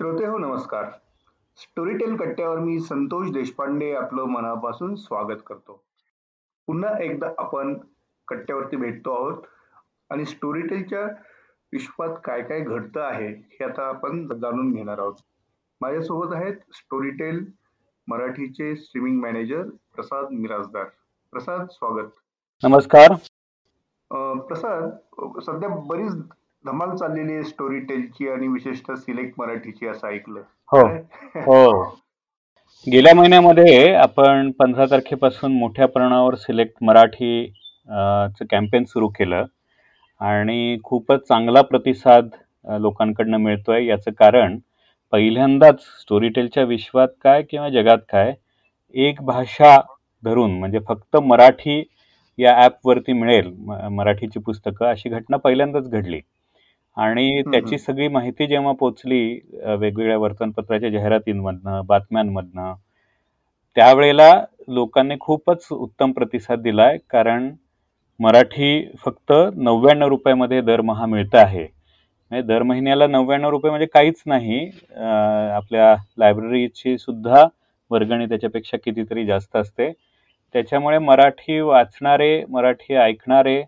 श्रोते हो नमस्कार. स्टोरीटेल कट्ट्यावर मी संतोष देशपांडे आपलं मनापासून स्वागत करतो. पुन्हा एकदा आपण कट्ट्यावरती भेटतो आहोत आणि स्टोरीटेलच्या विश्वात काय काय घडतं आहे हे आता आपण जाणून घेणार आहोत. माझ्यासोबत आहेत स्टोरीटेल मराठीचे स्ट्रीमिंग मॅनेजर प्रसाद मिराजदार प्रसाद स्वागत. नमस्कार. प्रसाद सध्या बरीच धमाल चाललेली आहे स्टोरी टेलची आणि विशेषतः सिलेक्ट मराठीची असं ऐकलं. हो हो. गेल्या महिन्यामध्ये आपण पंधरा तारखेपासून मोठ्या प्रमाणावर सिलेक्ट मराठी चं कॅम्पेन सुरू केलं आणि खूपच चांगला प्रतिसाद लोकांकडनं मिळतोय. याचं कारण पहिल्यांदाच स्टोरीटेलच्या विश्वात काय किंवा जगात काय एक भाषा धरून म्हणजे फक्त मराठी या ॲपवरती मिळेल मराठीची पुस्तकं अशी घटना पहिल्यांदाच घडली. आणि त्याची सगळी माहिती जेव्हा पोचली वेगवेगळ्या वर्तमानपत्राच्या जाहिरातींमधनं बातम्यांमधनं त्यावेळेला लोकांनी खूपच उत्तम प्रतिसाद दिलाय. कारण मराठी फक्त नव्याण्णव रुपयामध्ये दरमहा मिळतं आहे. म्हणजे दर महिन्याला नव्याण्णव रुपये म्हणजे काहीच नाही. आपल्या लायब्ररीची सुद्धा वर्गणी त्याच्यापेक्षा कितीतरी जास्त असते. त्याच्यामुळे मराठी वाचणारे मराठी ऐकणारे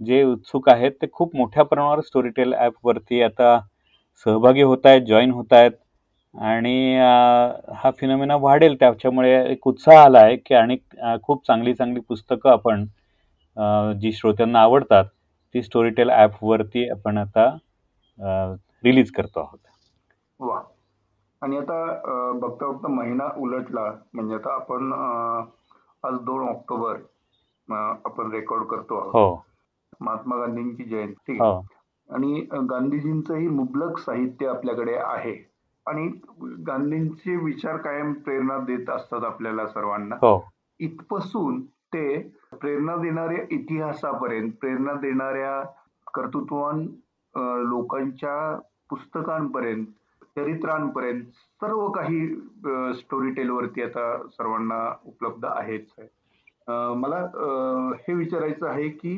जे उत्सुक आहेत ते खूप मोठ्या प्रमाणावर स्टोरीटेल ॲपवरती आता सहभागी होत आहेत जॉईन होत आहेत आणि हा फिनोमिना वाढेल. त्याच्यामुळे एक उत्साह आला आहे की आणि खूप चांगली चांगली पुस्तकं आपण जी श्रोत्यांना आवडतात ती स्टोरीटेल ॲपवरती आपण आता रिलीज करतो आहोत. वा. आणि आता बघता बघता महिना उलटला. म्हणजे आता आपण आज दोन ऑक्टोबर आपण रेकॉर्ड करतो आहोत. हो. महात्मा गांधींची जयंती. हो. आणि गांधीजींचंही मुबलक साहित्य आपल्याकडे आहे. आणि गांधींचे विचार कायम प्रेरणा देत असतात आपल्याला सर्वांना. हो. इथपासून ते प्रेरणा देणाऱ्या इतिहासापर्यंत प्रेरणा देणाऱ्या कर्तृत्वान लोकांच्या पुस्तकांपर्यंत चरित्रांपर्यंत सर्व काही स्टोरी टेलवरती आता सर्वांना उपलब्ध आहेच. मला हे विचारायचं आहे की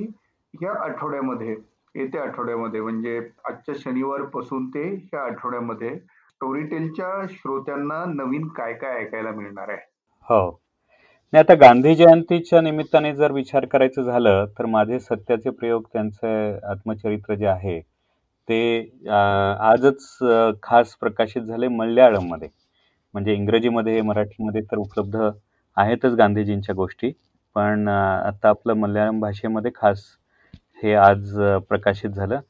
या आठवड्यामध्ये येत्या आठवड्यामध्ये म्हणजे आजच्या शनिवारपासून ते ह्या आठवड्यामध्ये स्टोरीटेलच्या श्रोत्यांना नवीन काय काय ऐकायला मिळणार आहे? हो. नाही आता गांधी जयंतीच्या निमित्ताने जर विचार करायचं झालं तर माझे सत्याचे प्रयोग त्यांचं आत्मचरित्र जे आहे ते आजच खास प्रकाशित झाले मल्याळममध्ये. म्हणजे इंग्रजीमध्ये मराठीमध्ये तर उपलब्ध आहेतच गांधीजींच्या गोष्टी पण आता आपलं मल्याळम भाषेमध्ये खास हे आज प्रकाशित झालं.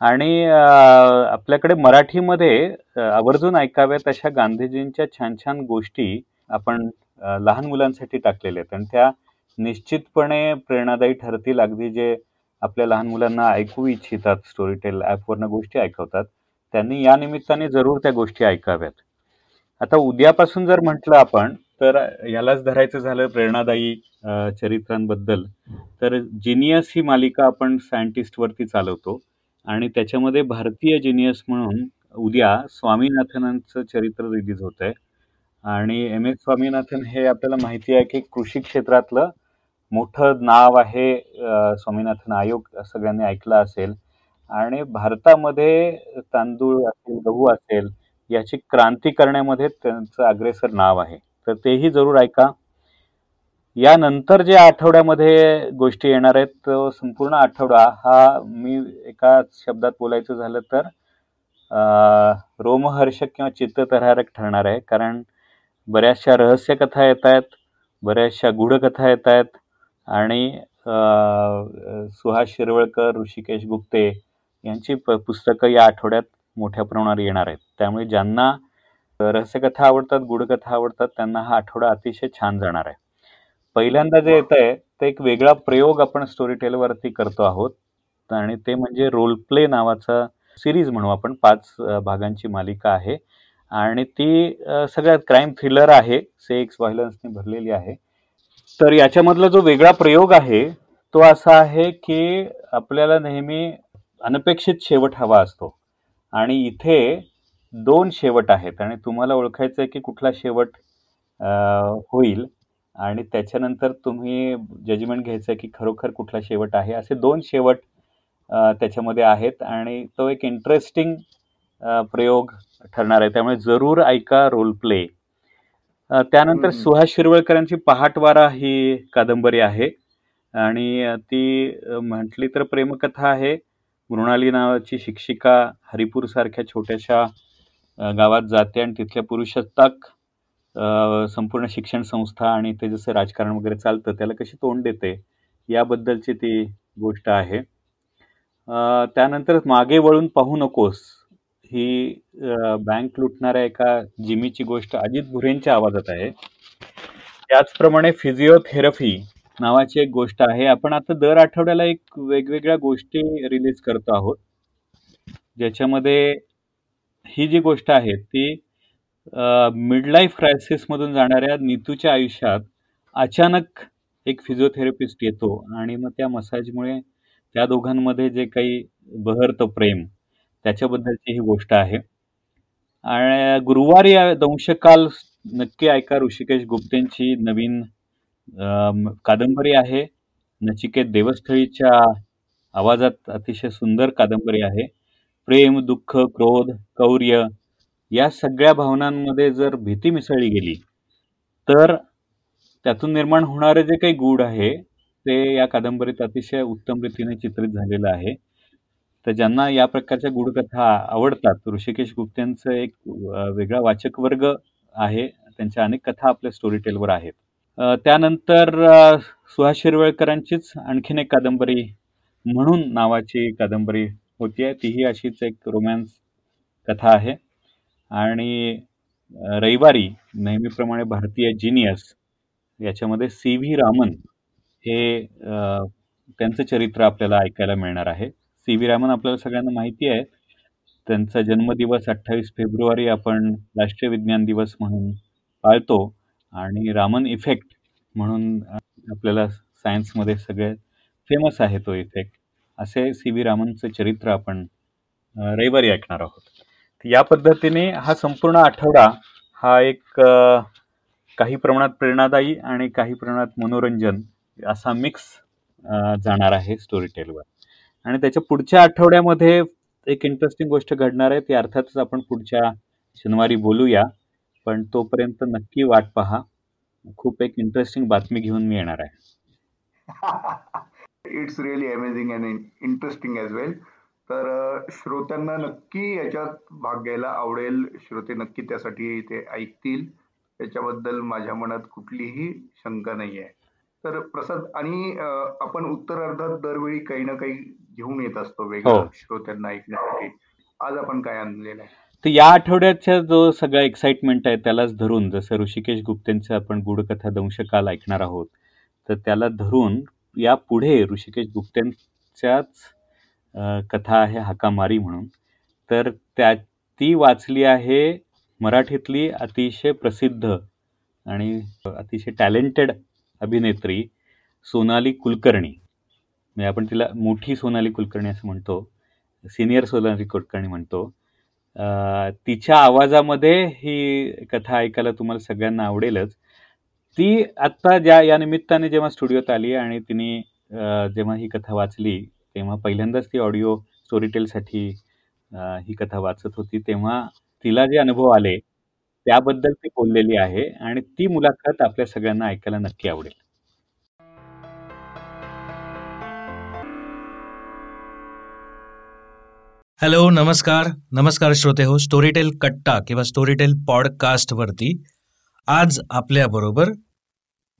आणि आपल्याकडे मराठीमध्ये आवर्जून ऐकाव्यात अशा गांधीजींच्या छान छान गोष्टी आपण लहान मुलांसाठी टाकलेल्या आहेत. आणि त्या निश्चितपणे प्रेरणादायी ठरतील. अगदी जे आपल्या लहान मुलांना ऐकू इच्छितात स्टोरीटेल ॲपवरनं गोष्टी ऐकवतात त्यांनी या निमित्ताने जरूर त्या गोष्टी ऐकाव्यात. आता उद्यापासून जर म्हटलं आपण तर यालाच धरायचं झालं प्रेरणादायी चरित्रांबद्दल. तर जिनियस ही मालिका आपण सायंटिस्टवरती चालवतो आणि त्याच्यामध्ये भारतीय जिनियस म्हणून उद्या स्वामीनाथनांचं चरित्र रिलीज होत आहे आणि एम एस स्वामीनाथन हे आपल्याला माहिती आहे की कृषी क्षेत्रातलं मोठं नाव आहे स्वामीनाथन आयोग सगळ्यांनी ऐकलं असेल. आणि भारतामध्ये तांदूळ असेल गहू असेल याची क्रांती करण्यामध्ये त्यांचं अग्रेसर नाव आहे. तर तेही जरूर ऐका. यानंतर जे आठवड्यामध्ये गोष्टी येणार आहेत तो संपूर्ण आठवडा हा मी एका शब्दात बोलायचं झालं तर रोमहर्षक किंवा चित्तथरारक ठरणार आहे. कारण बऱ्याचशा रहस्यकथा येत आहेत बऱ्याचशा गूढकथा येत आहेत आणि सुहास शिरवळकर ऋषिकेश गुप्ते यांची प पुस्तकं या आठवड्यात मोठ्या प्रमाणावर येणार आहेत. त्यामुळे ज्यांना रहस्यकथा आवडतात गूढकथा आवडतात. त्यांना हा आठवडा अतिशय छान जाणार आहे. पहिल्यांदा जे येत आहे ते एक वेगळा प्रयोग आपण स्टोरी टेलवरती करतो आहोत. आणि ते म्हणजे रोल प्ले नावाचा सिरीज म्हणू आपण. पाच भागांची मालिका आहे. आणि ती सगळ्यात क्राईम थ्रिलर आहे. सेक्स व्हायलन्सने भरलेली आहे. तर याच्यामधला जो वेगळा प्रयोग आहे तो असा आहे की आपल्याला नेहमी अनपेक्षित शेवट हवा असतो. आणि इथे दोन शेवट आहेत आणि तुम्हाला ओळखायचं आहे की कुठला शेवट होईल. आणि त्याच्यानंतर तुम्ही जजमेंट घ्यायचं की खरोखर कुठला शेवट आहे. असे दोन शेवट त्याच्यामध्ये आहेत आणि तो एक इंटरेस्टिंग प्रयोग ठरणार आहे. त्यामुळे जरूर ऐका रोल प्ले त्यानंतर सुहास शिरवळकरांची पहाटवारा ही कादंबरी आहे. आणि ती म्हटली तर प्रेमकथा आहे. मृणाली नावाची शिक्षिका हरिपूर सारख्या छोट्याशा गावात जाते आणि तिथल्या पुरुषसत्ताक संपूर्ण शिक्षण संस्था आणि ते जसं राजकारण वगैरे चालतं त्याला कशी तोंड देते याबद्दलची ती गोष्ट आहे. त्यानंतर मागे वळून पाहू नकोस ही बँक लुटणाऱ्या एका जिमीची गोष्ट अजित भुरेंच्या आवाजात आहे. त्याचप्रमाणे फिजिओथेरपी नावाची एक गोष्ट आहे. आपण आता दर आठवड्याला एक वेगवेगळ्या गोष्टी रिलीज करतो आहोत. ज्याच्यामध्ये ही जी गोष्ट आहे ती मिडलाईफ क्रायसिसमधून जाणाऱ्या नीतूच्या आयुष्यात अचानक एक फिजिओथेरपिस्ट येतो आणि मग त्या मसाजमुळे त्या दोघांमध्ये जे काही बहरतं प्रेम त्याच्याबद्दलची ही गोष्ट आहे. आणि गुरुवारी दंशकाल नक्की ऐका ऋषिकेश गुप्तेंची नवीन कादंबरी आहे. नचिकेत देवस्थळीच्या आवाजात अतिशय सुंदर कादंबरी आहे. प्रेम दुःख क्रोध कौर्य या सगळ्या भावनांमध्ये जर भीती मिसळली गेली तर त्यातून निर्माण होणारे जे काही गूढ आहे ते या कादंबरीत अतिशय उत्तम रीतीने चित्रित झालेलं आहे. तर ज्यांना या प्रकारच्या गूढकथा आवडतात ऋषिकेश गुप्त्यांचं एक वेगळा वाचक वर्ग आहे त्यांच्या अनेक कथा आपल्या स्टोरी टेलवर आहेत. त्यानंतर सुहास शिरवळकरांचीच आणखीन एक कादंबरी म्हणून नावाची कादंबरी होती तीही अशीच एक रोमॅन्स कथा आहे. आणि रविवारी नेहमीप्रमाणे भारतीय जिनियस याच्यामध्ये सी व्ही रामन हे त्यांचं चरित्र आपल्याला ऐकायला मिळणार आहे. सी व्ही रामन आपल्याला सगळ्यांना माहिती आहे. त्यांचा जन्मदिवस अठ्ठावीस फेब्रुवारी आपण राष्ट्रीय विज्ञान दिवस म्हणून पाळतो. आणि रामन इफेक्ट म्हणून आपल्याला सायन्समध्ये सगळे फेमस आहे तो इफेक्ट असे सी व्ही रामनचं चरित्र आपण रविवारी ऐकणार आहोत. या पद्धतीने हा संपूर्ण आठवडा हा एक काही प्रमाणात प्रेरणादायी आणि काही प्रमाणात मनोरंजन असा मिक्स जाणार आहे स्टोरी टेलवर आणि त्याच्या पुढच्या आठवड्यामध्ये एक इंटरेस्टिंग गोष्ट घडणार आहे ती अर्थातच आपण पुढच्या शनिवारी बोलूया पण तोपर्यंत नक्की वाट पहा. खूप एक इंटरेस्टिंग बातमी घेऊन मी येणार आहे. It's really amazing and interesting as well तर श्रोत्यांना नक्की याच्यात भाग घ्यायला आवडेल. श्रोते नक्की त्यासाठी ते ऐकतील. त्याच्याबद्दल माझ्या मनात कुठलीही शंका नाही आहे तर प्रसाद आणि आपण उत्तरार्धात दरवेळी काही ना काही घेऊन येत असतो वेगळं हो. श्रोत्यांना ऐकण्यासाठी. आज आपण काय आणलेलं आहे? तर या आठवड्याचा जो सगळा एक्साइटमेंट आहे त्यालाच धरून जसं ऋषिकेश गुप्तेंचं आपण गुढकथा दंशकाल ऐकणार आहोत तर त्याला धरून या पुढे ऋषिकेश गुप्त्यांच्याच कथा आहे हाकामारी म्हणून. तर त्या ती वाचली आहे मराठीतली अतिशय प्रसिद्ध आणि अतिशय टॅलेंटेड अभिनेत्री सोनाली कुलकर्णी. म्हणजे आपण तिला मोठी सोनाली कुलकर्णी असं म्हणतो सिनियर सोनाली कुलकर्णी म्हणतो. तिच्या आवाजामध्ये ही कथा ऐकायला तुम्हाला सगळ्यांना आवडेलच. ती आत्ता ज्या या निमित्ताने जेव्हा स्टुडिओत आली आणि तिने जेव्हा ही कथा वाचली तेव्हा पहिल्यांदाच ती ऑडिओ स्टोरी टेलसाठी ही कथा वाचत होती तेव्हा तिला जे अनुभव आले त्याबद्दल ती बोललेली आहे आणि ती मुलाखत आपल्या सगळ्यांना ऐकायला नक्की आवडेल. हॅलो नमस्कार. नमस्कार श्रोते हो. स्टोरीटेल कट्टा किंवा स्टोरीटेल पॉडकास्ट वरती आज आपल्याबरोबर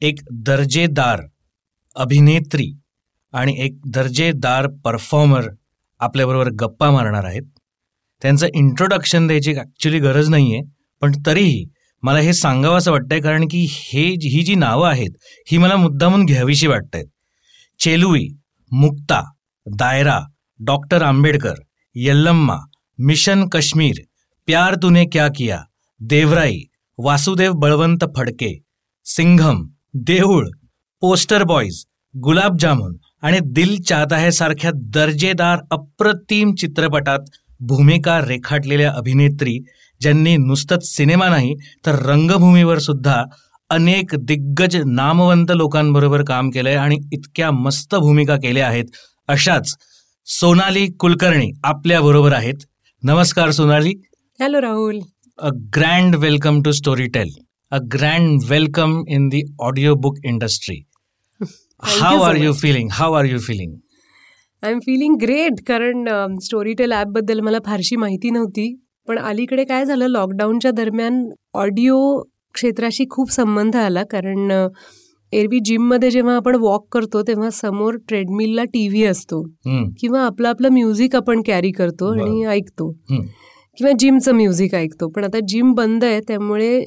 एक दर्जेदार अभिनेत्री आणि एक दर्जेदार परफॉर्मर आपल्याबरोबर गप्पा मारणार आहेत. त्यांचं इंट्रोडक्शन द्यायची ॲक्च्युली गरज नाही आहे पण तरीही मला हे सांगावं असं वाटतंय कारण की हे ही जी नावं आहेत ही मला मुद्दामून घ्यावीशी वाटत आहेत Chelui Mukta Daayraa doctor Ambedkar Yallamma mission Kashmir Pyaar Tune Kya Kiya Devrai Vasudev Balwant Phadke Singham Deool poster boys gulab jamun आणि दिल चाहता है सारख्या दर्जेदार अप्रतिम चित्रपटात भूमिका रेखाटलेल्या अभिनेत्री ज्यांनी नुसतंच सिनेमा नाही तर रंगभूमीवर सुद्धा अनेक दिग्गज नामवंत लोकांबरोबर काम केलंय आणि इतक्या मस्त भूमिका केल्या आहेत अशाच सोनाली कुलकर्णी आपल्या बरोबर आहेत. नमस्कार Sonali. Hello Rahul. A grand welcome to Storytel a grand welcome in the audio book industry how so are you much. Feeling how are you feeling I am feeling great कारण स्टोरी टेल ॲपबद्दल मला फारशी माहिती नव्हती. पण अलीकडे काय झालं लॉकडाऊनच्या दरम्यान ऑडिओ क्षेत्राशी खूप संबंध आला. कारण अ, एरवी जिममध्ये जेव्हा आपण वॉक करतो तेव्हा समोर ट्रेडमिलला टी व्ही असतो. किंवा आपलं आपलं म्युझिक आपण कॅरी करतो आणि. ऐकतो. किंवा जिमचं म्युझिक ऐकतो. पण आता जिम बंद आहे त्यामुळे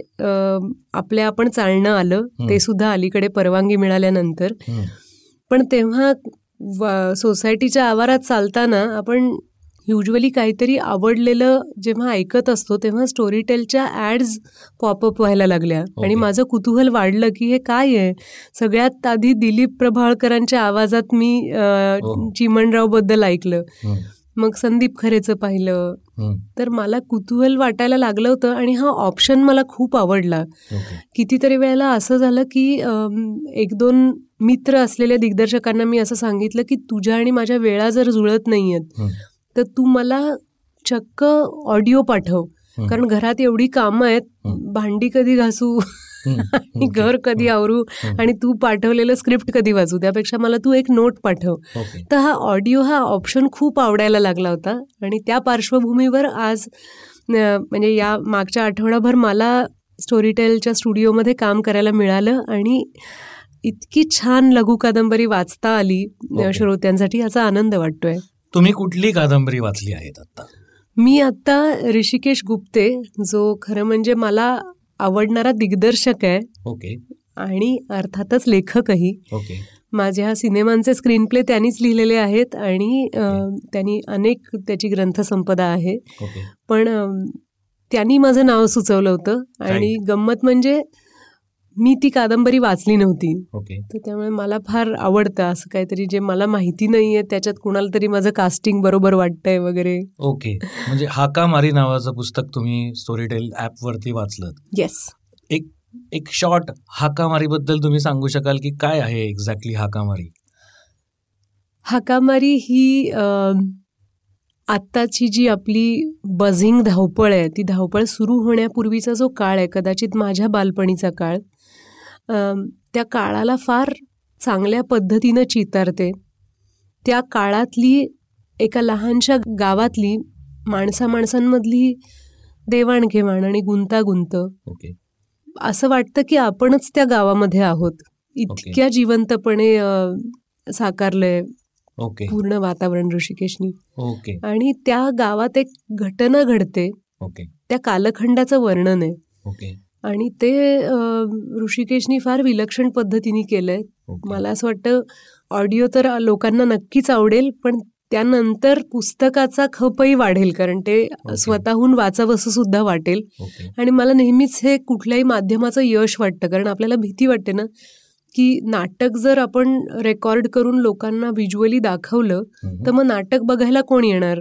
आपल्या आपण चालणं आलं. ते सुद्धा अलीकडे परवानगी मिळाल्यानंतर. पण तेव्हा सोसायटीच्या आवारात चालताना आपण युजली काहीतरी आवडलेलं जेव्हा ऐकत असतो तेव्हा स्टोरी टेलच्या ॲड्स पॉपअप व्हायला लागल्या. आणि ओके. माझं कुतूहल वाढलं की हे काय आहे? सगळ्यात आधी दिलीप प्रभाळकरांच्या आवाजात मी हो. चिमणरावबद्दल ऐकलं. मग संदीप खरेचं पाहिलं. तर मला कुतूहल वाटायला लागलं होतं आणि हा ऑप्शन मला खूप आवडला कितीतरी वेळेला असं झालं की एक दोन मित्र असलेल्या दिग्दर्शकांना मी असं सांगितलं की तुझ्या आणि माझ्या वेळा जर जुळत नाही आहेत. तर तू मला चक्क ऑडिओ पाठव. कारण घरात एवढी कामं आहेत. भांडी कधी घासू घर कधी आवरू. आणि तू पाठवलेलं स्क्रिप्ट कधी वाचू त्यापेक्षा मला तू एक नोट पाठव. तर हा ऑडिओ हा ऑप्शन खूप आवडायला लागला होता आणि त्या पार्श्वभूमीवर आज म्हणजे या मागच्या आठवडाभर मला स्टोरीटेलच्या स्टुडिओमध्ये काम करायला मिळालं आणि इतकी छान लघु कादंबरी वाचता आली. श्रोत्यांसाठी याचा आनंद वाटतोय. तुम्ही कुठली कादंबरी वाचली आहेत आता मी आत्ता ऋषिकेश गुप्ते जो खरं म्हणजे मला आवडणारा दिग्दर्शक आहे. ओके. आणि अर्थातच लेखकही. ओके. माझ्या सिनेमांचे स्क्रीन प्ले त्यांनीच लिहिलेले आहेत आणि त्यांनी अनेक त्याची ग्रंथसंपदा आहे. पण त्यांनी माझं नाव सुचवलं होतं. आणि गंमत म्हणजे मी ती कादंबरी वाचली नव्हती. ओके. तर त्यामुळे मला फार आवडतं असं काहीतरी जे मला माहिती नाही आहे त्याच्यात कुणाला तरी माझं कास्टिंग बरोबर वाटतंय वगैरे. ओके. म्हणजे हाका मारी नावाचं पुस्तक तुम्ही स्टोरी टेल ॲपवरती वाचलं येस एक एक शॉर्ट हाकामारीबद्दल तुम्ही सांगू शकाल की काय आहे एक्झॅक्टली हाकामारी? हाकामारी ही आत्ताची जी आपली बझिंग धावपळ आहे ती धावपळ सुरू होण्यापूर्वीचा जो काळ आहे कदाचित माझ्या बालपणीचा काळ त्या काळाला फार चांगल्या पद्धतीनं चितारते. त्या काळातली एका लहानशा गावातली माणसा माणसांमधली देवाणघेवाण आणि गुंतागुंत ओके. असं वाटतं की आपणच त्या गावामध्ये आहोत. इतक्या जिवंतपणे अ, साकारलंय ओके. पूर्ण वातावरण ऋषिकेशनी. ओके. आणि त्या गावात एक घटना घडते. त्या कालखंडाचं वर्णन आहे. आणि ते ऋषिकेशनी फार विलक्षण पद्धतीने केलंय. ओके. मला असं वाटतं ऑडिओ तर लोकांना नक्कीच आवडेल पण त्यानंतर पुस्तकाचा खपही वाढेल कारण ते ओके. स्वतःहून वाचावंसं सुद्धा वाटेल. ओके. आणि मला नेहमीच हे कुठल्याही माध्यमाचं यश वाटतं कारण आपल्याला भीती वाटते ना की नाटक जर आपण रेकॉर्ड करून लोकांना व्हिज्युअली दाखवलं. तर मग नाटक बघायला कोण येणार?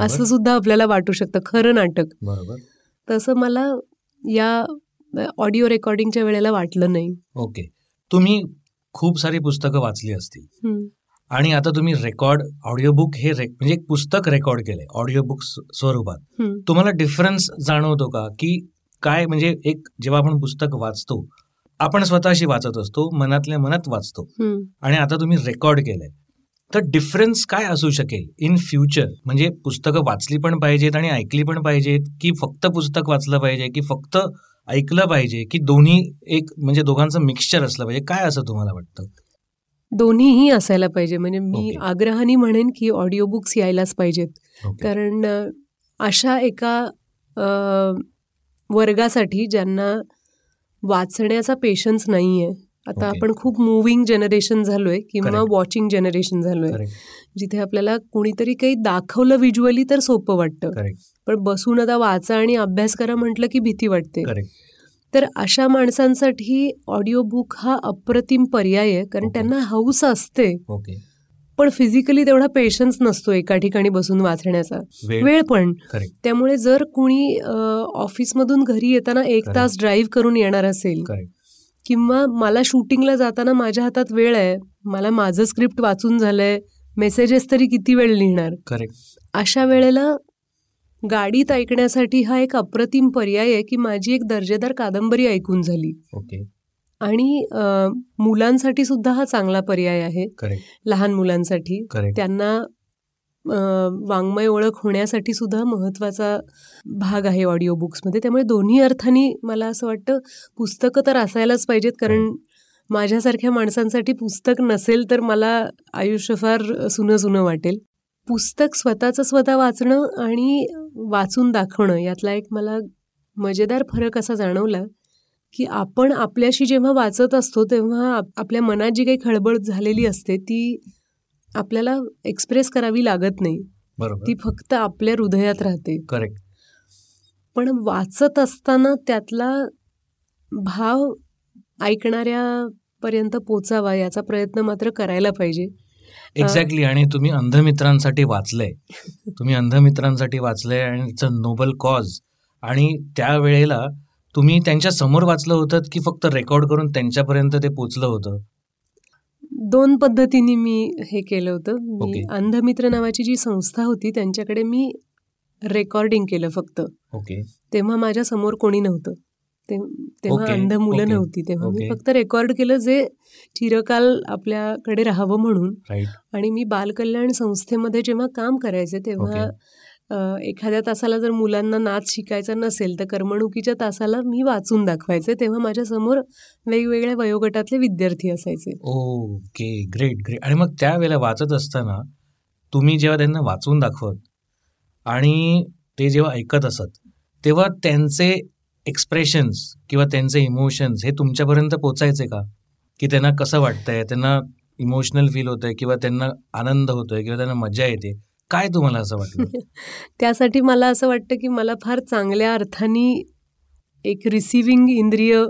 असं सुद्धा आपल्याला वाटू शकतं खरं नाटक. तसं मला या ऑडिओ रेकॉर्डिंगच्या वेळेला वाटलं नाही. ओके. तुम्ही खूप सारी पुस्तकं वाचली असतील. आणि आता तुम्ही रेकॉर्ड ऑडिओ बुक हे म्हणजे एक पुस्तक रेकॉर्ड केलंय ऑडिओ बुक स्वरूपात. तुम्हाला डिफरन्स जाणवतो का? की काय म्हणजे एक जेव्हा आपण पुस्तक वाचतो आपण स्वतःशी वाचत असतो मनातल्या मनात वाचतो. आणि आता तुम्ही रेकॉर्ड केलंय. तर डिफरन्स काय असू शकेल इन फ्युचर म्हणजे पुस्तकं वाचली पण पाहिजेत आणि ऐकली पण पाहिजेत की फक्त पुस्तक वाचलं पाहिजे की फक्त ऐकलं पाहिजे की दोन्ही एक म्हणजे दोघांचं मिक्सचर असलं पाहिजे. काय असं तुम्हाला वाटतं? दोन्हीही असायला पाहिजे. म्हणजे मी ओके. आग्रहाने म्हणेन की ऑडिओ बुक्स यायलाच पाहिजेत. ओके. कारण अशा एका वर्गासाठी ज्यांना वाचण्याचा पेशन्स नाही आहे आता ओके. आपण खूप मुव्हिंग जनरेशन झालोय किंवा Correct. वॉचिंग जनरेशन झालोय. करेक्ट जिथे आपल्याला कोणीतरी काही दाखवलं व्हिज्युअली तर सोपं वाटतं. पण बसून आता वाचा आणि अभ्यास करा म्हटलं की भीती वाटते. तर अशा माणसांसाठी ऑडिओ बुक हा अप्रतिम पर्याय आहे कारण. त्यांना हौस असते. ओके पण फिजिकली तेवढा पेशन्स नसतो एका ठिकाणी बसून वाचण्याचा. वेळ. पण. त्यामुळे जर कुणी ऑफिसमधून घरी येताना एक. तास ड्राईव्ह करून येणार असेल किंवा मला शूटिंगला जाताना माझ्या हातात वेळ आहे मला माझं स्क्रिप्ट वाचून झालंय मेसेजेस तरी किती वेळ लिहिणार? करेक्ट अशा वेळेला गाडीत ऐकण्यासाठी हा एक अप्रतिम पर्याय आहे की माझी एक दर्जेदार कादंबरी ऐकून झाली. ओके. आणि मुलांसाठी सुद्धा हा चांगला पर्याय आहे. लहान मुलांसाठी. त्यांना वाङ्मय ओळख होण्यासाठी सुद्धा महत्त्वाचा भाग आहे ऑडिओ बुक्समध्ये त्यामुळे दोन्ही अर्थाने मला असं वाटतं पुस्तकं तर असायलाच पाहिजेत कारण माझ्यासारख्या माणसांसाठी पुस्तक नसेल तर मला आयुष्य फार सुनं सुनं वाटेल. पुस्तक स्वतःचं स्वतः वाचणं आणि वाचून दाखवणं यातला एक मला मजेदार फरक असा जाणवला की आपण आपल्याशी जेव्हा वाचत असतो तेव्हा आप- आपल्या मनात जी काही खळबळ झालेली असते ती आपल्याला एक्सप्रेस करावी लागत नाही. ती फक्त आपल्या हृदयात राहते. करेक्ट. पण वाचत असताना त्यातला भाव ऐकणाऱ्यापर्यंत पोचावा याचा प्रयत्न मात्र करायला पाहिजे. एक्झॅक्टली आणि तुम्ही अंधमित्रांसाठी वाचलंय. तुम्ही अंधमित्रांसाठी वाचलंय आणि इट्स अ नोबल कॉज आणि त्यावेळेला तुम्ही त्यांच्यासमोर वाचलं होतं की फक्त रेकॉर्ड करून त्यांच्यापर्यंत ते पोचलं होतं? दोन पद्धतीने मी हे केलं होतं. मी ओके. अंधमित्र नावाची जी संस्था होती त्यांच्याकडे मी रेकॉर्डिंग केलं फक्त. ओके तेव्हा माझ्यासमोर कोणी नव्हतं. तेव्हा ओके, अंध मुलं ओके, नव्हती. तेव्हा मी ओके. फक्त रेकॉर्ड केलं जे चिरकाल आपल्याकडे राहावं म्हणून. राईट आणि मी बालकल्याण संस्थेमध्ये जेव्हा काम करायचे तेव्हा एखाद्या तासाला जर मुलांना नाच शिकायचा नसेल तर करमणुकीच्या तासाला मी वाचून दाखवायचे. तेव्हा माझ्यासमोर वेगवेगळ्या वयोगटातले विद्यार्थी असायचे. ओके ग्रेट ग्रेट आणि मग त्यावेळेला वाचत असताना तुम्ही जेव्हा त्यांना वाचून दाखवत आणि ते जेव्हा ऐकत असत तेव्हा त्यांचे एक्सप्रेशन्स किंवा त्यांचे इमोशन्स हे तुमच्यापर्यंत पोचायचे का? की त्यांना कसं वाटतंय? त्यांना इमोशनल फील होतंय किंवा त्यांना आनंद होतोय किंवा त्यांना मजा येते? काय तुम्हाला असं वाटलं? त्यासाठी मला असं वाटतं की मला फार चांगल्या अर्थाने एक रिसिव्हिंग इंद्रिय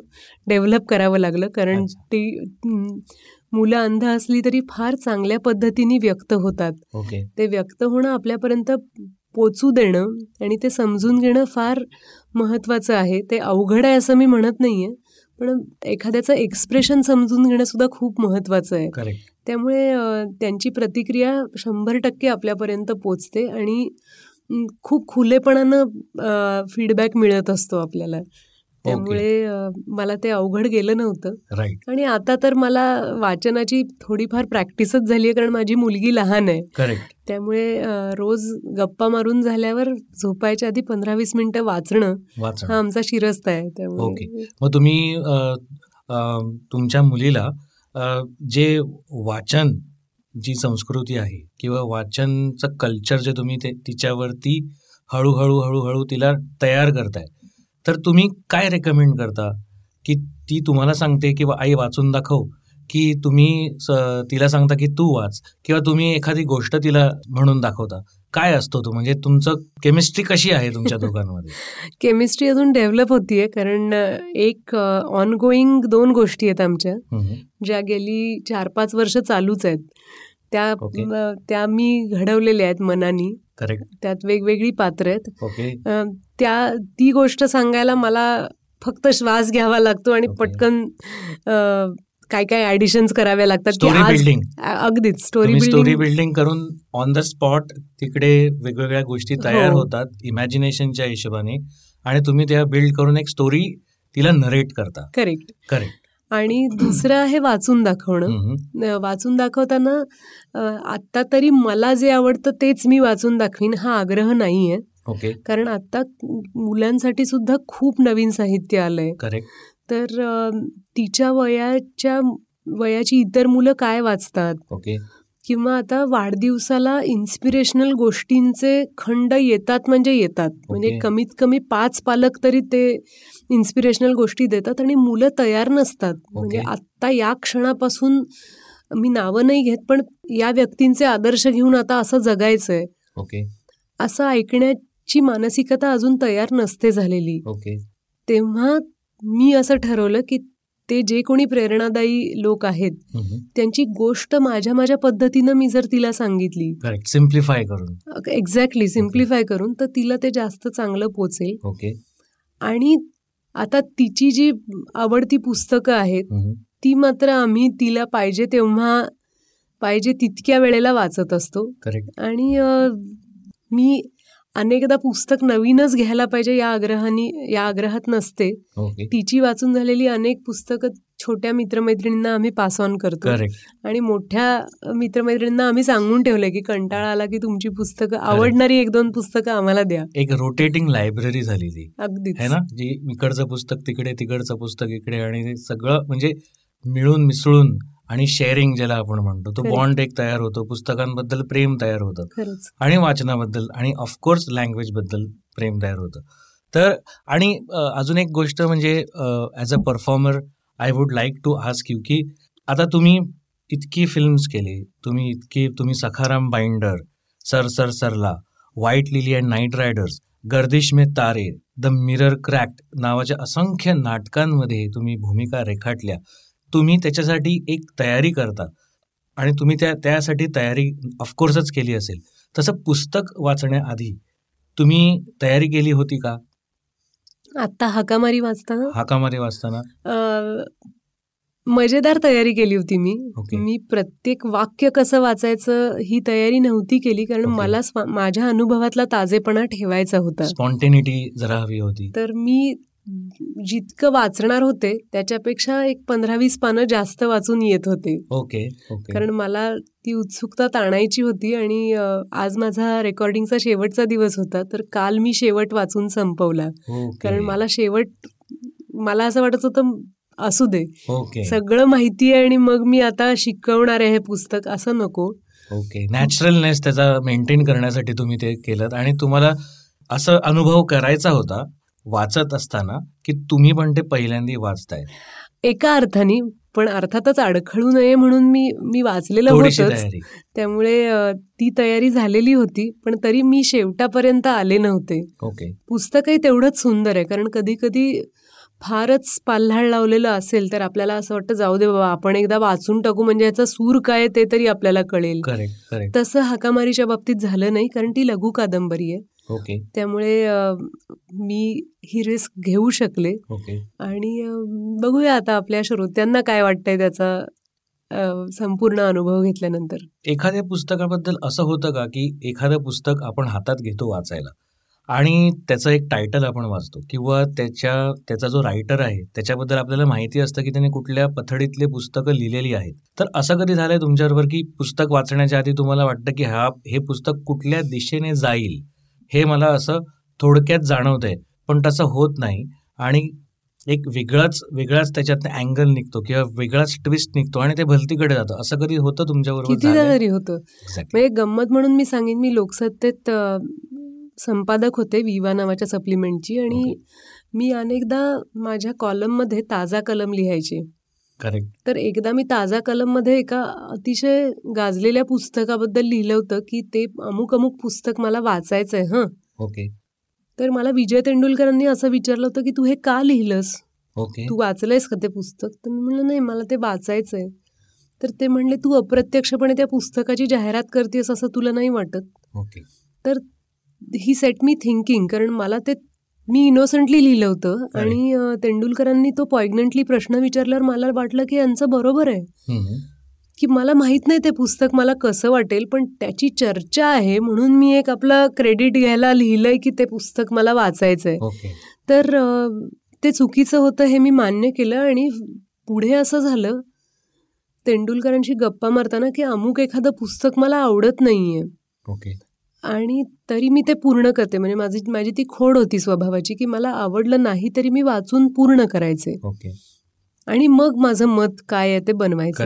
डेव्हलप करावं लागलं. कारण. ती मुलं अंध असली तरी फार चांगल्या पद्धतीने व्यक्त होतात. ओके. ते व्यक्त होणं आपल्यापर्यंत पोचू देणं आणि ते समजून घेणं फार महत्त्वाचं आहे. ते अवघड आहे असं मी म्हणत नाही आहे पण एखाद्याचं एक्सप्रेशन समजून घेणं सुद्धा खूप महत्त्वाचं आहे. त्यामुळे त्यांची प्रतिक्रिया शंभर टक्के आपल्यापर्यंत पोचते आणि खूप खुलेपणानं फीडबॅक मिळत असतो आपल्याला. त्यामुळे मला ते अवघड गेलं नव्हतं. आणि आता तर मला वाचनाची थोडीफार प्रॅक्टिसच झाली आहे कारण माझी मुलगी लहान आहे. करेक्ट. त्यामुळे रोज गप्पा मारून झाल्यावर झोपायच्या आधी पंधरा वीस मिनिटं वाचणं हा आमचा शिरस्त आहे ओके. त्यामुळे मग तुम्ही तुमच्या मुलीला जे वाचन जी संस्कृती आहे किंवा वाचनचं कल्चर जे तुम्ही ते तिच्यावरती हळूहळू हळूहळू तिला तयार करताय तर तुम्ही काय रेकमेंड करता? की ती तुम्हाला सांगते किंवा आई वाचून दाखव की तुम्ही तिला सांगता की तू वाच किंवा तुम्ही एखादी गोष्ट तिला म्हणून दाखवता. काय असतो तो? म्हणजे तुमचं केमिस्ट्री कशी आहे तुमच्या दोघांमध्ये? केमिस्ट्री अजून डेव्हलप होतीये कारण एक ऑन गोईंग दोन गोष्टी आहेत आमच्या. ज्या गेली चार पाच वर्ष चालूच आहेत. त्या. अ, त्या मी घडवलेल्या आहेत मनानी. करेक्ट त्यात वेगवेगळी पात्र आहेत. त्या ती गोष्ट सांगायला मला फक्त श्वास घ्यावा लागतो आणि. पटकन काय काय ऍडिशन्स कराव्या लागतात. अगदीच स्टोरी स्टोरी बिल्डिंग करून ऑन द स्पॉट तिकडे वेगवेगळ्या गोष्टी तयार हो. होतात इमॅजिनेशनच्या हिशोबाने. आणि तुम्ही त्या बिल्ड करून एक स्टोरी तिला नरेट करता. करेक्ट करेक्ट आणि दुसरं आहे वाचून दाखवणं. वाचून दाखवताना आत्ता तरी मला जे आवडतं तेच मी वाचून दाखवीन हा आग्रह नाही आहे ओके. कारण आत्ता मुलांसाठी सुद्धा खूप नवीन साहित्य आलंय. करेक्ट. तर तिच्या वयाच्या वयाची इतर मुलं काय वाचतात? ओके. किंवा आता वाढदिवसाला इन्स्पिरेशनल गोष्टींचे खंड येतात म्हणजे येतात. म्हणजे. कमीत कमी पाच पालक तरी ते इन्स्पिरेशनल गोष्टी देतात आणि मुलं तयार नसतात. म्हणजे. आत्ता या क्षणापासून मी नावं नाही घेत पण या व्यक्तींचे आदर्श घेऊन आता असं जगायचंय. ओके. असं ऐकण्याची मानसिकता अजून तयार नसते झालेली. ओके. तेव्हा मी असं ठरवलं की ते जे कोणी प्रेरणादायी लोक आहेत त्यांची गोष्ट माझ्या माझ्या पद्धतीनं मी जर तिला सांगितली. सिम्प्लिफाय करून. एक्झॅक्टली सिम्प्लिफाय करून तर तिला ते जास्त चांगलं पोचेल. ओके आणि आता तिची जी आवडती पुस्तकं आहेत ती मात्र आम्ही तिला पाहिजे तेव्हा पाहिजे तितक्या वेळेला वाचत असतो. करेक्ट आणि मी अनेकदा पुस्तक नवीनच घ्यायला पाहिजे या आग्रहाने या आग्रहात नसते. ओके. तिची वाचून झालेली अनेक पुस्तकं छोट्या मित्रमैत्रिणींना आम्ही पास ऑन करतो. आणि मोठ्या मित्रमैत्रिणींना आम्ही सांगून ठेवलंय की कंटाळा आला की तुमची पुस्तकं आवडणारी एक दोन पुस्तकं आम्हाला द्या. एक रोटेटिंग लायब्ररी झाली ती. अगदीच. है ना? जी इकडचं पुस्तक तिकडे तिकडचं पुस्तक इकडे आणि सगळं म्हणजे मिळून मिसळून आणि शेअरिंग ज्याला आपण म्हणतो तो. बॉन्ड एक तयार होतो पुस्तकांबद्दल प्रेम तयार होतं. आणि वाचनाबद्दल आणि ऑफकोर्स लँग्वेजबद्दल प्रेम तयार होतं. तर आणि अजून एक गोष्ट म्हणजे as a performer I would like to ask you की आता तुम्ही इतकी फिल्म्स केली तुम्ही इतकी तुम्ही Sakharam Binder sir sir Sarla white lily and night riders Gardish Mein Taare the mirror क्रॅक्ट नावाच्या असंख्य नाटकांमध्ये तुम्ही भूमिका रेखाटल्या. तुम्ही त्याच्यासाठी एक तयारी करता. आणि तुम्ही त्या त्यासाठी तयारी ऑफकोर्सच केली असेल. तसं पुस्तक वाचण्याआधी तुम्ही तयारी केली होती का? आत्ता हाकामारी वाचताना? हाकामारी वाचताना? मजेदार तयारी केली होती मी. ओके. मी प्रत्येक वाक्य कसं वाचायचं ही तयारी नव्हती केली कारण ओके. मला माझ्या अनुभवातला ताजेपणा ठेवायचा होता. स्पॉन्टेनिटी जरा हवी होती. तर मी जितकं वाचणार होते त्याच्यापेक्षा एक पंधरा वीस पानं जास्त वाचून येत होते. Okay okay. कारण मला ती उत्सुकता ताणायची होती आणि आज माझा रेकॉर्डिंगचा शेवटचा दिवस होता तर काल मी शेवट वाचून संपवला. कारण मला शेवट मला असं वाटत होतं असू दे. ओके. सगळं माहिती आहे आणि मग मी आता शिकवणार आहे हे पुस्तक असं नको. ओके. नॅचरलनेस त्याचा मेंटेन करण्यासाठी तुम्ही ते केलं आणि तुम्हाला असं अनुभव करायचा होता वाचत असताना की तुम्ही पण ते पहिल्यांदा वाचताय. एका अर्थाने पण अर्थातच अडखळू नये म्हणून मी मी वाचलेलं होतंच. त्यामुळे ती तयारी झालेली होती पण तरी मी शेवटापर्यंत आले नव्हते. ओके. पुस्तकही तेवढंच सुंदर आहे कारण कधी कधी फारच पाल्हाळ लावलेलं असेल तर आपल्याला असं वाटतं जाऊ दे बाबा आपण एकदा वाचून टाकू म्हणजे याचा सूर काय ते तरी आपल्याला कळेल. तसं हाकामारीच्या बाबतीत झालं नाही कारण ती लघु कादंबरी आहे. ओके. त्यामुळे मी ही रिस्क घेऊ शकले. ओके. आणि बघूया आता आपल्या श्रोत्यांना काय वाटतंय त्याचा संपूर्ण अनुभव घेतल्यानंतर. एखाद्या पुस्तकाबद्दल असं होतं का की एखादं पुस्तक आपण हातात घेतो वाचायला आणि त्याचं एक टायटल आपण वाचतो किंवा त्याच्या त्याचा जो रायटर आहे त्याच्याबद्दल आपल्याला माहिती असतं की त्याने कुठल्या पथडीतले पुस्तकं लिहिलेली आहेत. तर असं कधी झालंय तुमच्याबरोबर की पुस्तक वाचण्याच्या आधी तुम्हाला वाटतं की हा हे पुस्तक कुठल्या दिशेने जाईल? हे मला असं थोडक्यात जाणवतंय पण तसं होत नाही आणि एक वेगळाच वेगळाच त्याच्यात अँगल निघतो किंवा वेगळाच ट्विस्ट निघतो आणि ते भलतीकडे जातं असं कधी होतं तुमच्याबरोबर कितीदा झालंय? तरी होतं. म्हणजे गंमत म्हणून मी सांगेन मी लोकसत्तेत संपादक होते विवा नावाच्या सप्लिमेंटची आणि. मी अनेकदा माझ्या कॉलममध्ये ताजा कलम लिहायचे तर एकदा मी ताजा कलममध्ये एका अतिशय गाजलेल्या पुस्तकाबद्दल लिहिलं होतं की ते अमुक अमुक पुस्तक मला वाचायचं आहे हं. ओके तर मला विजय तेंडुलकरांनी असं विचारलं होतं की तू हे का लिहिलंस? ओके तू वाचलंयस का ते पुस्तक? तर मी म्हणलं नाही मला ते वाचायचं आहे तर ते म्हणले तू अप्रत्यक्षपणे त्या पुस्तकाची जाहिरात करतेस असं तुला नाही वाटत? ओके तर ही सेट मी थिंकिंग कारण मला ते मी इनोसंटली लिहिलं होतं आणि? तेंडुलकरांनी तो पॉइग्नंटली प्रश्न विचारल्यावर मला वाटलं की यांचं बरोबर आहे. की मला माहीत नाही ते पुस्तक मला कसं वाटेल पण त्याची चर्चा आहे म्हणून मी एक आपलं क्रेडिट घ्यायला लिहिलंय की ते पुस्तक मला वाचायचं आहे तर ते चुकीचं होतं हे मी मान्य केलं आणि पुढे असं झालं तेंडुलकरांशी गप्पा मारताना की अमुक एखादं पुस्तक मला आवडत नाहीये. ओके. आणि तरी मी ते पूर्ण करते. म्हणजे माझी माझी ती खोड होती स्वभावाची की मला आवडलं नाही तरी मी वाचून पूर्ण करायचे. आणि मग माझं मत काय आहे ते बनवायचं.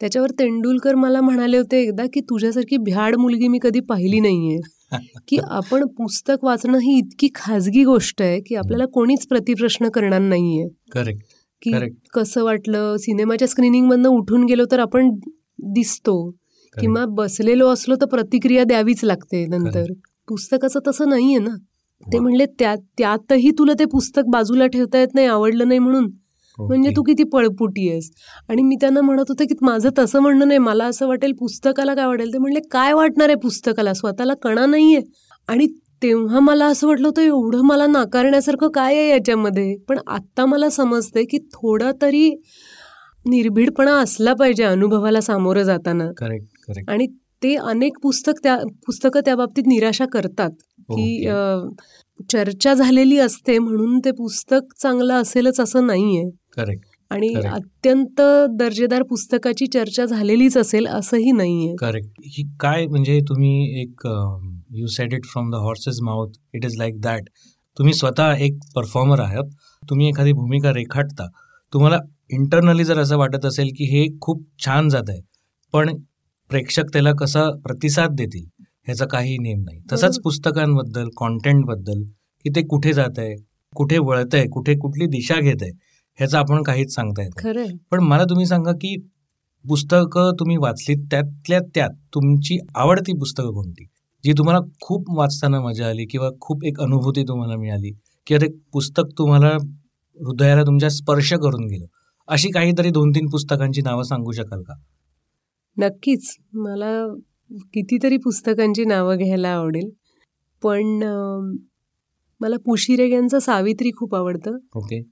त्याच्यावर तेंडुलकर मला म्हणाले होते एकदा की तुझ्यासारखी भ्याड मुलगी मी कधी पाहिली नाहीये. की आपण पुस्तक वाचणं ही इतकी खाजगी गोष्ट आहे की आपल्याला कोणीच प्रतिप्रश्न करणार नाहीये. करेक्ट की. कसं वाटलं? सिनेमाच्या स्क्रीनिंग मधनं उठून गेलो तर आपण दिसतो. किंवा बसलेलो असलो तर प्रतिक्रिया द्यावीच लागते नंतर. पुस्तकाचं तसं नाहीये ना. ते. म्हणले त्यात त्यातही तुला ते पुस्तक बाजूला ठेवता येत नाही आवडलं नाही म्हणून. म्हणजे तू किती पळपुटी आहेस. आणि मी त्यांना म्हणत होते की माझं तसं म्हणणं नाही. मला असं वाटेल पुस्तकाला काय वाटेल ते म्हणले काय वाटणार आहे पुस्तकाला? स्वतःला कणा नाहीये. आणि तेव्हा मला असं वाटलं होतं एवढं मला नाकारण्यासारखं काय आहे याच्यामध्ये? पण आत्ता मला समजते की थोडा तरी निर्भीडपणा असला पाहिजे अनुभवाला सामोरं जाताना. करेक्ट आणि ते अनेक पुस्तक त्या पुस्तकं त्या बाबतीत निराशा करतात की ओके. अ, चर्चा झालेली असते म्हणून ते पुस्तक चांगलं असेलच असं नाहीये. करेक्ट आणि. अत्यंत दर्जेदार पुस्तकाची चर्चा झालेलीच असेल असंही नाहीये. करेक्ट ही काय म्हणजे तुम्ही एक you said it from the horse's mouth it is like that तुम्ही स्वतः एक परफॉर्मर आहात. तुम्ही एखादी भूमिका रेखाटता. तुम्हाला इंटरनली जर असं वाटत असेल की हे खूप छान जात आहे. पण प्रेक्षक त्याला कसा प्रतिसाद देतील ह्याचा काही नेम नाही. तसंच. पुस्तकांबद्दल कॉन्टेंटबद्दल की ते कुठे जात आहे कुठे वळत आहे कुठे कुठली दिशा घेत आहे ह्याचं आपण काहीच सांगता येत पण मला तुम्ही सांगा की पुस्तकं तुम्ही वाचलीत त्यातल्या त्यात तुमची आवडती पुस्तकं कोणती? जी तुम्हाला खूप वाचताना मजा आली किंवा खूप एक अनुभूती तुम्हाला मिळाली किंवा ते पुस्तक तुम्हाला हृदयाला तुमच्या स्पर्श करून गेलं अशी काहीतरी दोन तीन पुस्तकांची नावं सांगू शकाल का? नक्कीच. मला कितीतरी पुस्तकांची नावं घ्यायला आवडेल. पण मला पुशी रेग्यांचं सावित्री खूप आवडतं. ओके.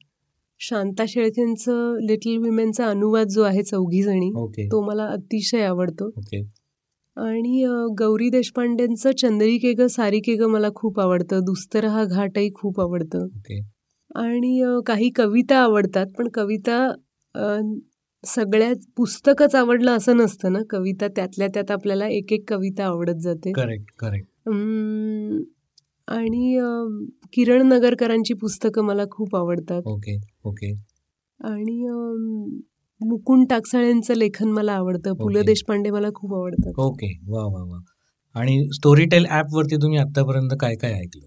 शांता शेळकेंचं लिटल विमेनचा अनुवाद जो आहे चौघी जणी ओके. तो मला अतिशय आवडतो. ओके. आणि गौरी देशपांडेंचं चंद्रिके ग सारिके ग मला खूप आवडतं. दुस्तर हा घाटही खूप आवडतं. आणि काही कविता आवडतात पण कविता अ, सगळ्या पुस्तकच आवडलं असं नसतं ना? कविता त्यातल्या त्यात आपल्याला एक एक कविता आवडत जाते. Correct correct. आणि किरण नगरकरांची पुस्तकं मला खूप आवडतात. Okay okay. आणि मुकुंद टाकसाळ्यांचं लेखन मला आवडतं. पु ल. देशपांडे मला खूप आवडतात. ओके वा वा वा. आणि स्टोरीटेल ॲपवरती तुम्ही आत्तापर्यंत काय काय ऐकलं?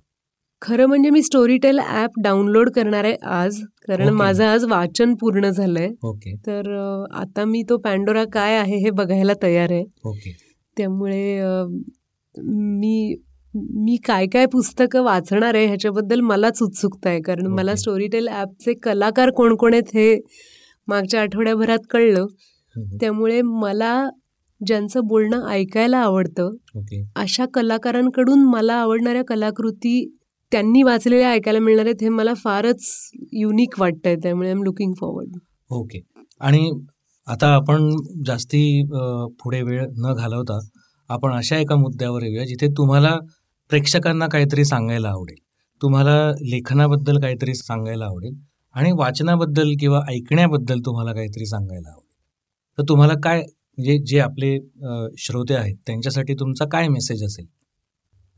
खरं म्हणजे मी स्टोरीटेल ॲप डाउनलोड करणार आहे आज कारण ओके. माझं आज वाचन पूर्ण झालंय ओके तर आता मी तो पॅन्डोरा काय आहे हे बघायला तयार आहे ओके त्यामुळे मी मी काय काय पुस्तकं वाचणार आहे ह्याच्याबद्दल मलाच उत्सुकता आहे कारण मला ओके. स्टोरीटेल ॲपचे कलाकार कोण कोण आहेत हे मागच्या आठवड्याभरात कळलं. त्यामुळे मला ज्यांचं बोलणं ऐकायला आवडतं अशा कलाकारांकडून मला आवडणाऱ्या कलाकृती त्यांनी वाचलेले ऐकायला मिळणार आहेत हे मला फारच युनिक वाटतंय त्यामुळे I am looking forward okay आणि आता आपण जास्ती पुढे वेळ न घालवता आपण अशा एका मुद्द्यावर येऊया जिथे तुम्हाला प्रेक्षकांना काहीतरी सांगायला आवडेल. तुम्हाला लेखनाबद्दल काहीतरी सांगायला आवडेल आणि वाचनाबद्दल किंवा ऐकण्याबद्दल तुम्हाला काहीतरी सांगायला आवडेल. तर तुम्हाला काय म्हणजे जे आपले श्रोते आहेत त्यांच्यासाठी तुमचा काय मेसेज असेल?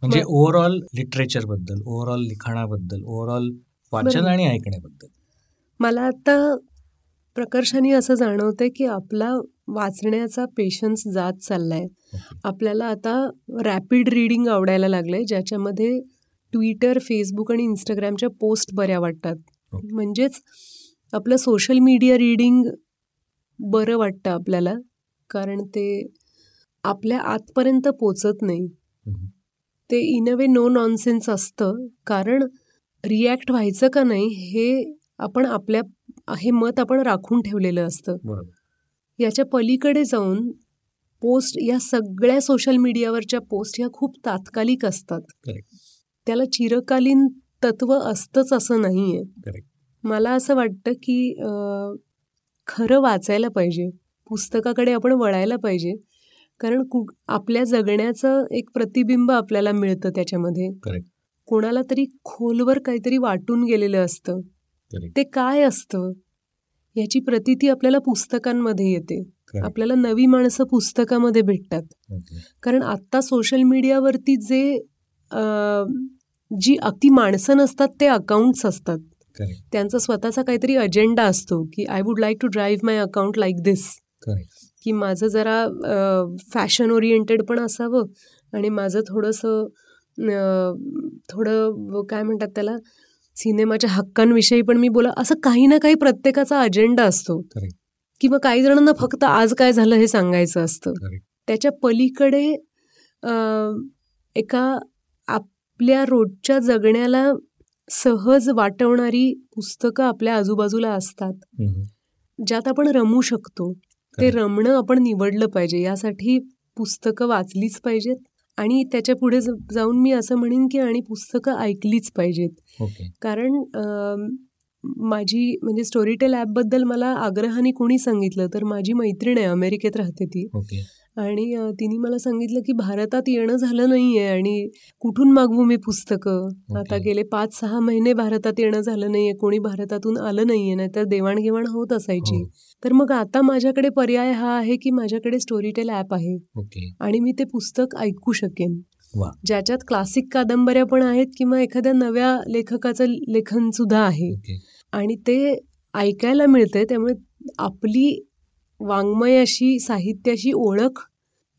म्हणजे. ओव्हरऑल लिटरेचरबद्दल ओव्हरऑल लिखाणाबद्दल ओव्हरऑल वाचन. आणि ऐकण्याबद्दल मला आता प्रकर्षाने असं जाणवतंय की आपला वाचण्याचा पेशन्स जात चाललाय. आपल्याला आता रॅपिड रीडिंग आवडायला लागलंय ज्याच्यामध्ये ट्विटर फेसबुक आणि इंस्टाग्रामच्या पोस्ट बऱ्या वाटतात. म्हणजेच आपलं सोशल मीडिया रीडिंग बरं वाटतं आपल्याला कारण ते आपल्या आतपर्यंत पोचत नाही. ते in a way no nonsense असतं. कारण रिॲक्ट व्हायचं का नाही हे आपण आपल्या हे मत आपण राखून ठेवलेलं असतं. याच्या पलीकडे जाऊन पोस्ट या सगळ्या सोशल मीडियावरच्या पोस्ट ह्या खूप तात्कालिक असतात. त्याला चिरकालीन तत्व असतंच असं नाही आहे Correct. मला असं वाटतं की खरं वाचायला पाहिजे. पुस्तकाकडे आपण वळायला पाहिजे. कारण कु आपल्या जगण्याचं एक प्रतिबिंब आपल्याला मिळतं त्याच्यामध्ये. कोणाला तरी खोलवर काहीतरी वाटून गेलेलं असतं. ते काय असतं? याची प्रतीती आपल्याला पुस्तकांमध्ये येते. आपल्याला नवी माणसं पुस्तकामध्ये भेटतात. कारण आत्ता सोशल मीडियावरती जे जी अगदी माणसं नसतात ते अकाउंट्स असतात. त्यांचा स्वतःचा काहीतरी अजेंडा असतो की I would like to drive my account like this की माझं जरा फॅशन ओरिएंटेड पण असावं आणि माझं थोडंसं थोडं काय म्हणतात त्याला सिनेमाच्या हक्कांविषयी पण मी बोला असं काही ना काही प्रत्येकाचा अजेंडा असतो. किंवा काही जणांना फक्त आज काय झालं हे सांगायचं असतं. त्याच्या पलीकडे एका आपल्या रोजच्या जगण्याला सहज वाटवणारी पुस्तकं आपल्या आजूबाजूला असतात. ज्यात आपण रमू शकतो. ते. रमणं आपण निवडलं पाहिजे यासाठी पुस्तकं वाचलीच पाहिजेत आणि त्याच्या पुढे जाऊन मी असं म्हणेन की आणि पुस्तकं ऐकलीच पाहिजेत. ओके. कारण माझी म्हणजे स्टोरीटेल ॲपबद्दल मला आग्रहाने कोणी सांगितलं तर माझी मैत्रीण आहे अमेरिकेत राहते ती. ओके. आणि तिने मला सांगितलं की भारतात येणं झालं नाहीये आणि कुठून मागवू मी पुस्तकं? आता ओके. गेले पाच सहा महिने भारतात येणं झालं नाहीये कोणी भारतातून आलं नाहीये नाहीतर देवाणघेवाण होत असायची. हो. तर मग आता माझ्याकडे पर्याय हा आहे की माझ्याकडे स्टोरीटेल ॲप आहे. ओके. आणि मी ते पुस्तक ऐकू शकेन. वा. ज्याच्यात क्लासिक कादंबऱ्या पण आहेत किंवा एखाद्या नव्या लेखकाचं लेखन सुद्धा आहे. ओके. आणि ते ऐकायला मिळते त्यामुळे आपली वाङ्मयाशी साहित्याशी ओळख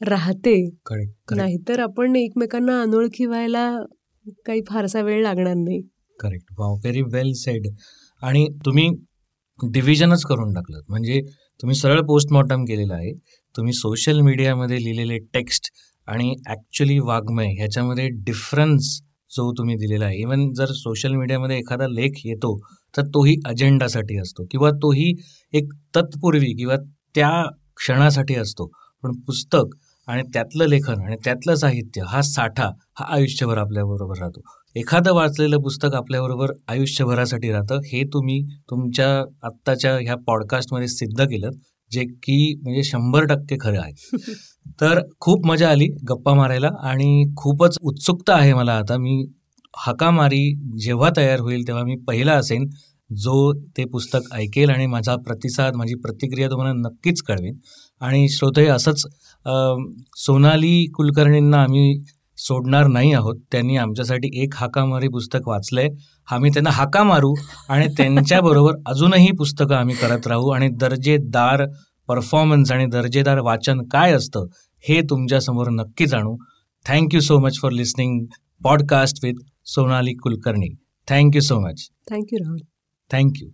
राहते. नाहीतर आपण एकमेकांना अनोळखी व्हायला काही फारसा वेळ लागणार नाही. करेक्ट व्हेरी वेल सेड आणि तुम्ही डिव्हिजनच करून टाकलं म्हणजे तुम्ही सरळ पोस्टमॉर्टम केलेलं आहे. तुम्ही सोशल मीडियामध्ये लिहिलेले टेक्स्ट आणि ॲक्च्युली वाङ्मय ह्याच्यामध्ये डिफरन्स जो तुम्ही दिलेला आहे. इवन जर सोशल मीडियामध्ये एखादा लेख येतो तर तोही अजेंडासाठी असतो. किंवा तोही एक तत्पूर्वी किंवा त्या क्षणासाठी असतो. पण पुस्तक आणि त्यातलं लेखन आणि त्यातलं साहित्य हा साठा हा आयुष्यभर आपल्याबरोबर राहतो. एखादं वाचलेलं पुस्तक आपल्याबरोबर आयुष्यभरासाठी राहतं हे तुम्ही तुमच्या आत्ताच्या ह्या पॉडकास्टमध्ये सिद्ध केलं जे की म्हणजे शंभर टक्के खरं आहे. तर खूप मजा आली गप्पा मारायला आणि खूपच उत्सुकता आहे मला आता. मी हकामारी जेव्हा तयार होईल तेव्हा मी पहिला असेन. जो ते पुस्तक ऐकेल आणि माझा प्रतिसाद माझी प्रतिक्रिया तुम्हाला नक्कीच कळवेन. आणि श्रोते असंच सोनाली कुलकर्णींना आम्ही सोडणार नाही आहोत. त्यांनी आमच्यासाठी एक हाकामारी पुस्तक वाचलंय. आम्ही त्यांना हाका मारू आणि त्यांच्याबरोबर अजूनही पुस्तकं आम्ही करत राहू. आणि दर्जेदार परफॉर्मन्स आणि दर्जेदार वाचन काय असतं हे तुमच्यासमोर नक्कीच आणू thank you so much for listening podcast with Sonali Kulkarni thank you so much thank you Rahul thank you